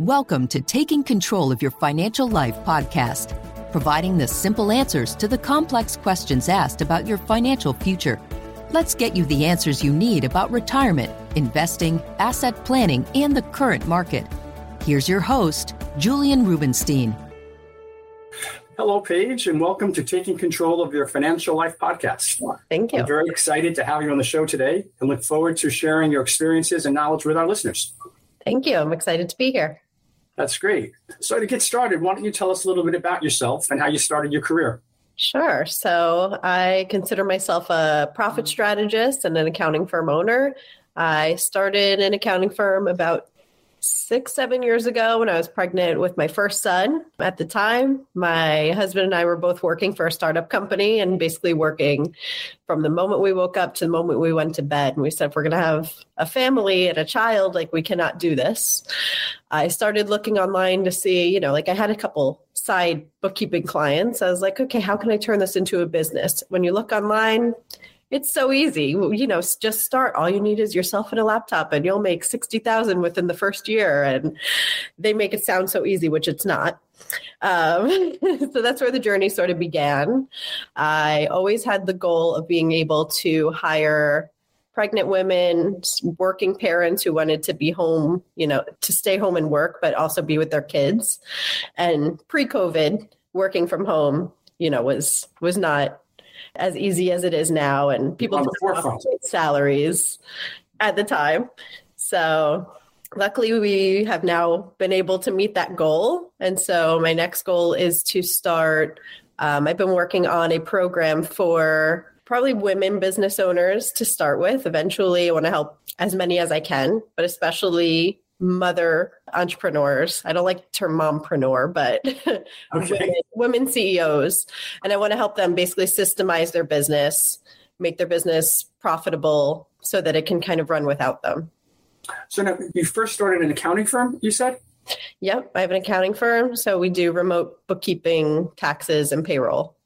Welcome to Taking Control of Your Financial Life podcast, providing the simple answers to the complex questions asked about your financial future. Let's get you the answers you need about retirement, investing, asset planning, and the current market. Here's your host, Julian Rubinstein. Hello, Paige, and welcome to Taking Control of Your Financial Life podcast. Thank you. I'm very excited to have you on the show today and look forward to sharing your experiences and knowledge with our listeners. Thank you. I'm excited to be here. That's great. So, to get started, why don't you tell us a little bit about yourself and how you started your career? Sure. So, I consider myself a profit strategist and an accounting firm owner. I started an accounting firm about six, seven years ago when I was pregnant with my first son. At the time, my husband and I were both working for a startup company and basically working from the moment we woke up to the moment we went to bed. And we said, if we're going to have a family and a child, like we cannot do this. I started looking online to see, you know, like I had a couple side bookkeeping clients. I was like, okay, how can I turn this into a business? When you look online, it's so easy. You know, just start. All you need is yourself and a laptop, and you'll make sixty thousand within the first year. And they make it sound so easy, which it's not. Um, so that's where the journey sort of began. I always had the goal of being able to hire pregnant women, working parents who wanted to be home, you know, to stay home and work, but also be with their kids. And pre-COVID, working from home, you know, was was not as easy as it is now, and people salaries at the time. So luckily we have now been able to meet that goal. And so my next goal is to start um, i've been working on a program for probably women business owners to start with. Eventually i want to help as many as i can but especially mother entrepreneurs. I don't like the term mompreneur, but okay. women, women CEOs. And I want to help them basically systemize their business, make their business profitable so that it can kind of run without them. So now you first started an accounting firm, you said? Yep, I have an accounting firm. So we do remote bookkeeping, taxes, and payroll.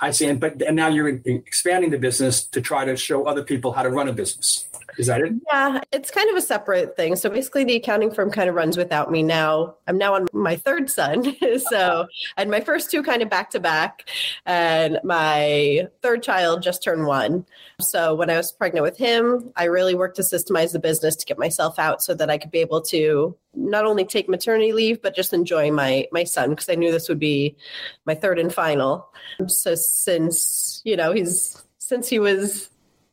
I see. And but and now you're expanding the business to try to show other people how to run a business. Is that it? Yeah, it's kind of a separate thing. So basically, the accounting firm kind of runs without me now. I'm now on my third son. so, and my first two kind of back to back, and my third child just turned one. So when I was pregnant with him, I really worked to systemize the business to get myself out so that I could be able to not only take maternity leave but just enjoy my my son because I knew this would be my third and final. So since you know he's since he was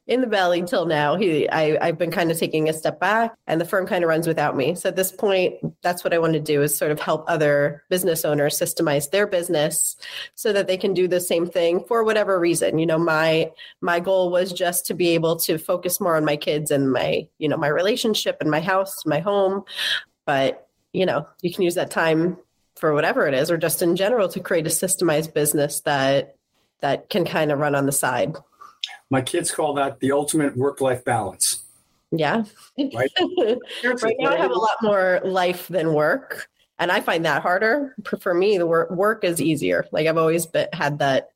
in the belly till now. He, I, I've been kind of taking a step back, and the firm kind of runs without me. So at this point, that's what I want to do is sort of help other business owners systemize their business so that they can do the same thing for whatever reason. You know, my my goal was just to be able to focus more on my kids and my you know my relationship and my house, my home, but you know you can use that time for whatever it is or just in general to create a systemized business that that can kind of run on the side my kids call that the ultimate work life balance. Yeah. Right? right now, I have a lot more life than work. And I find that harder. For me, the work, work is easier. Like I've always been, had that,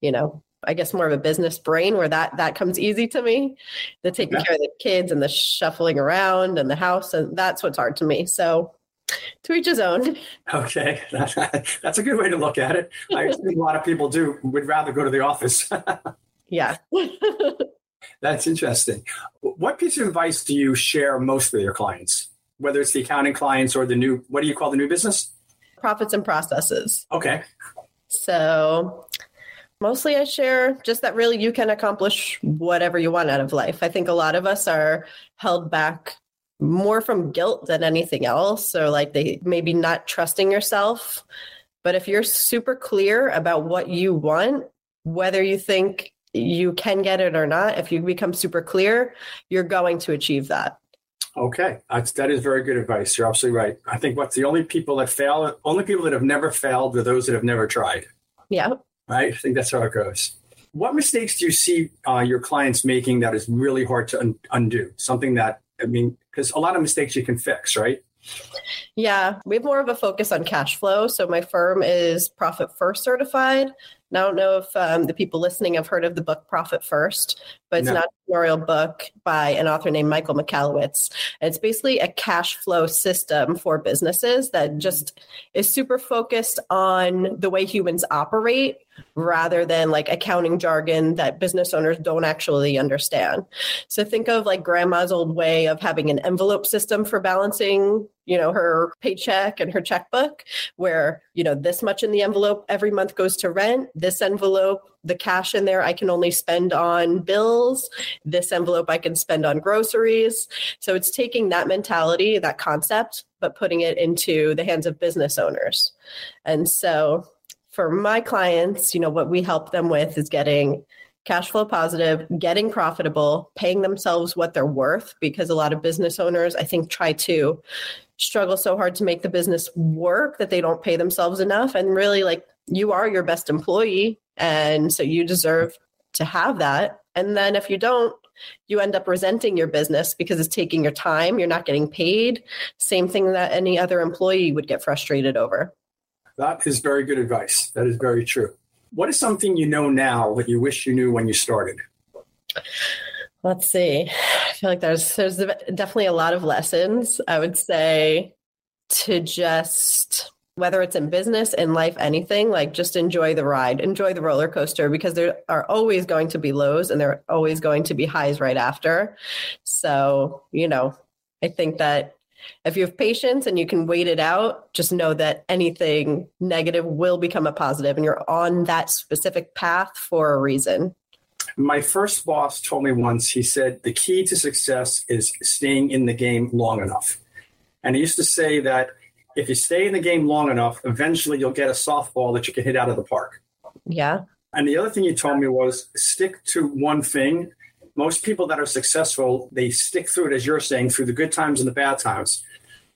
you know, I guess more of a business brain where that that comes easy to me. The taking yeah. care of the kids and the shuffling around and the house and that's what's hard to me. So to each his own. Okay, that's a good way to look at it. I think a lot of people do would rather go to the office. Yeah. That's interesting. What piece of advice do you share most with your clients? Whether it's the accounting clients or the new, what do you call the new business? Profits and processes. Okay. So mostly I share just that really you can accomplish whatever you want out of life. I think a lot of us are held back more from guilt than anything else, or like they maybe not trusting yourself. But if you're super clear about what you want, whether you think you can get it or not, if you become super clear, you're going to achieve that. Okay, that's, that is very good advice. You're absolutely right. I think what's the only people that fail, only people that have never failed are those that have never tried. Yeah. Right? I think that's how it goes. What mistakes do you see uh, your clients making that is really hard to un- undo? Something that, I mean, because a lot of mistakes you can fix, right? Yeah, we have more of a focus on cash flow. So my firm is profit first certified. I don't know if um, the people listening have heard of the book Profit First, but it's No. an entrepreneurial book by an author named Michael Michalowicz. And it's basically a cash flow system for businesses that just is super focused on the way humans operate rather than like accounting jargon that business owners don't actually understand. So think of like grandma's old way of having an envelope system for balancing, you know, her paycheck and her checkbook where, you know, this much in the envelope every month goes to rent, this envelope the cash in there I can only spend on bills, this envelope I can spend on groceries. So it's taking that mentality, that concept, but putting it into the hands of business owners. And so for my clients, you know, what we help them with is getting cash flow positive, getting profitable, paying themselves what they're worth because a lot of business owners I think try to struggle so hard to make the business work that they don't pay themselves enough and really like you are your best employee and so you deserve to have that and then if you don't you end up resenting your business because it's taking your time you're not getting paid same thing that any other employee would get frustrated over That is very good advice. That is very true. What is something you know now that you wish you knew when you started? Let's see. I feel like there's there's definitely a lot of lessons. I would say to just whether it's in business, in life, anything, like just enjoy the ride, enjoy the roller coaster because there are always going to be lows and there are always going to be highs right after. So, you know, I think that if you have patience and you can wait it out, just know that anything negative will become a positive and you're on that specific path for a reason. My first boss told me once, he said, the key to success is staying in the game long enough. And he used to say that if you stay in the game long enough, eventually you'll get a softball that you can hit out of the park. Yeah. And the other thing you told me was stick to one thing. Most people that are successful, they stick through it, as you're saying, through the good times and the bad times.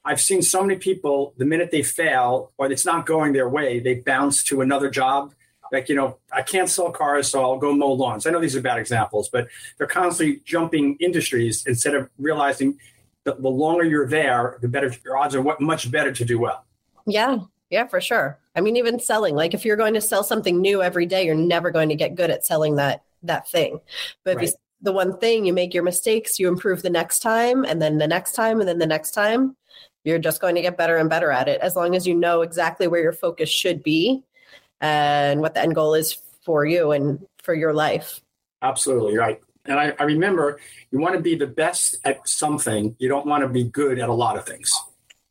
I've seen so many people, the minute they fail or it's not going their way, they bounce to another job. Like, you know, I can't sell cars, so I'll go mow lawns. I know these are bad examples, but they're constantly jumping industries instead of realizing that the longer you're there, the better your odds are what much better to do well. Yeah. Yeah, for sure. I mean, even selling, like if you're going to sell something new every day, you're never going to get good at selling that that thing. But if Right. you the one thing, you make your mistakes, you improve the next time, and then the next time, and then the next time, you're just going to get better and better at it as long as you know exactly where your focus should be and what the end goal is for you and for your life. Absolutely right. And I, I remember you want to be the best at something. You don't want to be good at a lot of things.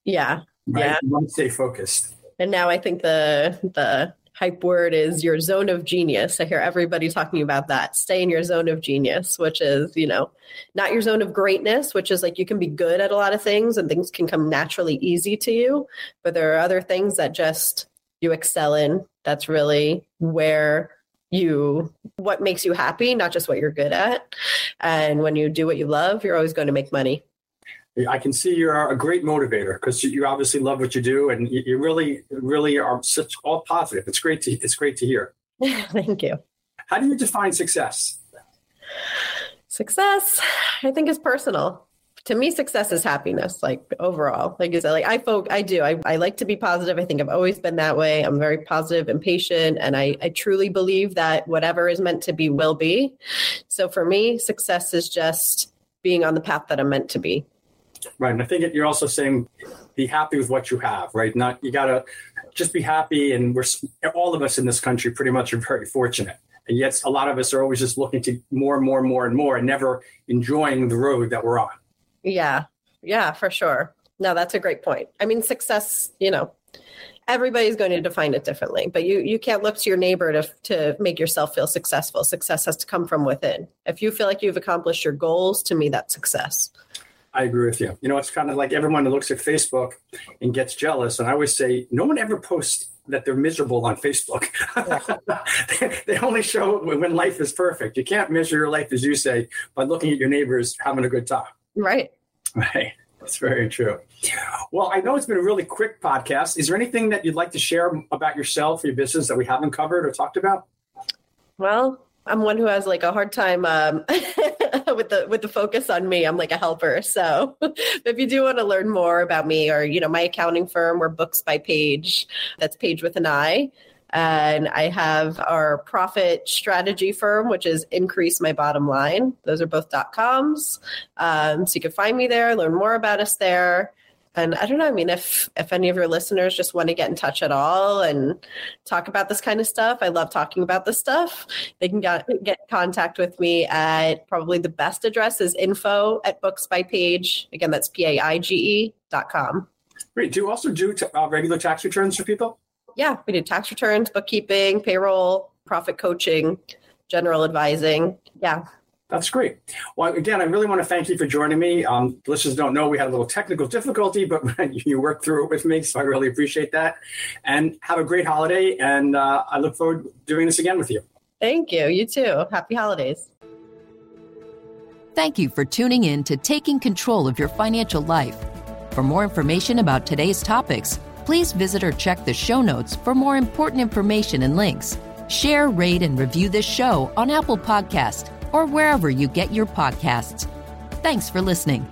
Yeah. Right? Yeah. You want to stay focused. And now I think the the hype word is your zone of genius. I hear everybody talking about that. Stay in your zone of genius, which is, you know, not your zone of greatness, which is like you can be good at a lot of things and things can come naturally easy to you, but there are other things that just you excel in. That's really where you what makes you happy, not just what you're good at. And when you do what you love, you're always going to make money. I can see you're a great motivator because you obviously love what you do, and you you really, really are such all positive. It's great to it's great to hear. Thank you. How do you define success? Success, I think, is personal. To me, success is happiness, like overall. Like said, like I folk, I do. I, I like to be positive. I think I've always been that way. I'm very positive and patient, and I, I truly believe that whatever is meant to be will be. So for me, success is just being on the path that I'm meant to be. Right, and I think you're also saying be happy with what you have. Right, not you gotta just be happy, and we're all of us in this country pretty much are very fortunate. And yet, a lot of us are always just looking to more and more and more and more, and never enjoying the road that we're on. Yeah, yeah, for sure. No, that's a great point. I mean, success, you know, everybody's going to define it differently, but you you can't look to your neighbor to to make yourself feel successful. Success has to come from within. If you feel like you've accomplished your goals, to me, that's success. I agree with you. You know, it's kind of like everyone that looks at Facebook and gets jealous. And I always say, no one ever posts that they're miserable on Facebook. they only show when life is perfect. You can't measure your life, as you say, by looking at your neighbors having a good time. Right. Right. That's very true. Well, I know it's been a really quick podcast. Is there anything that you'd like to share about yourself or your business that we haven't covered or talked about? Well, I'm one who has like a hard time um, with the with the focus on me. I'm like a helper. So if you do want to learn more about me or you know my accounting firm, we're Books by Paige. That's Paige with an I. And I have our profit strategy firm, which is Increase My Bottom Line. Those are both .coms. Um, so you can find me there, learn more about us there. And i don't know i mean if if any of your listeners just want to get in touch at all and talk about this kind of stuff i love talking about this stuff. They can get, get in contact with me at probably the best address is info at books by paige again that's p-a-i-g-e dot com. Great do you also do t- uh, regular tax returns for people yeah we do tax returns bookkeeping payroll profit coaching general advising yeah that's great. Well, again, I really want to thank you for joining me. Um, listeners don't know we had a little technical difficulty, but you worked through it with me, so I really appreciate that. And have a great holiday, and uh, I look forward to doing this again with you. Thank you. You too. Happy holidays. Thank you for tuning in to Taking Control of Your Financial Life. For more information about today's topics, please visit or check the show notes for more important information and links. Share, rate, and review this show on Apple Podcast or wherever you get your podcasts. Thanks for listening.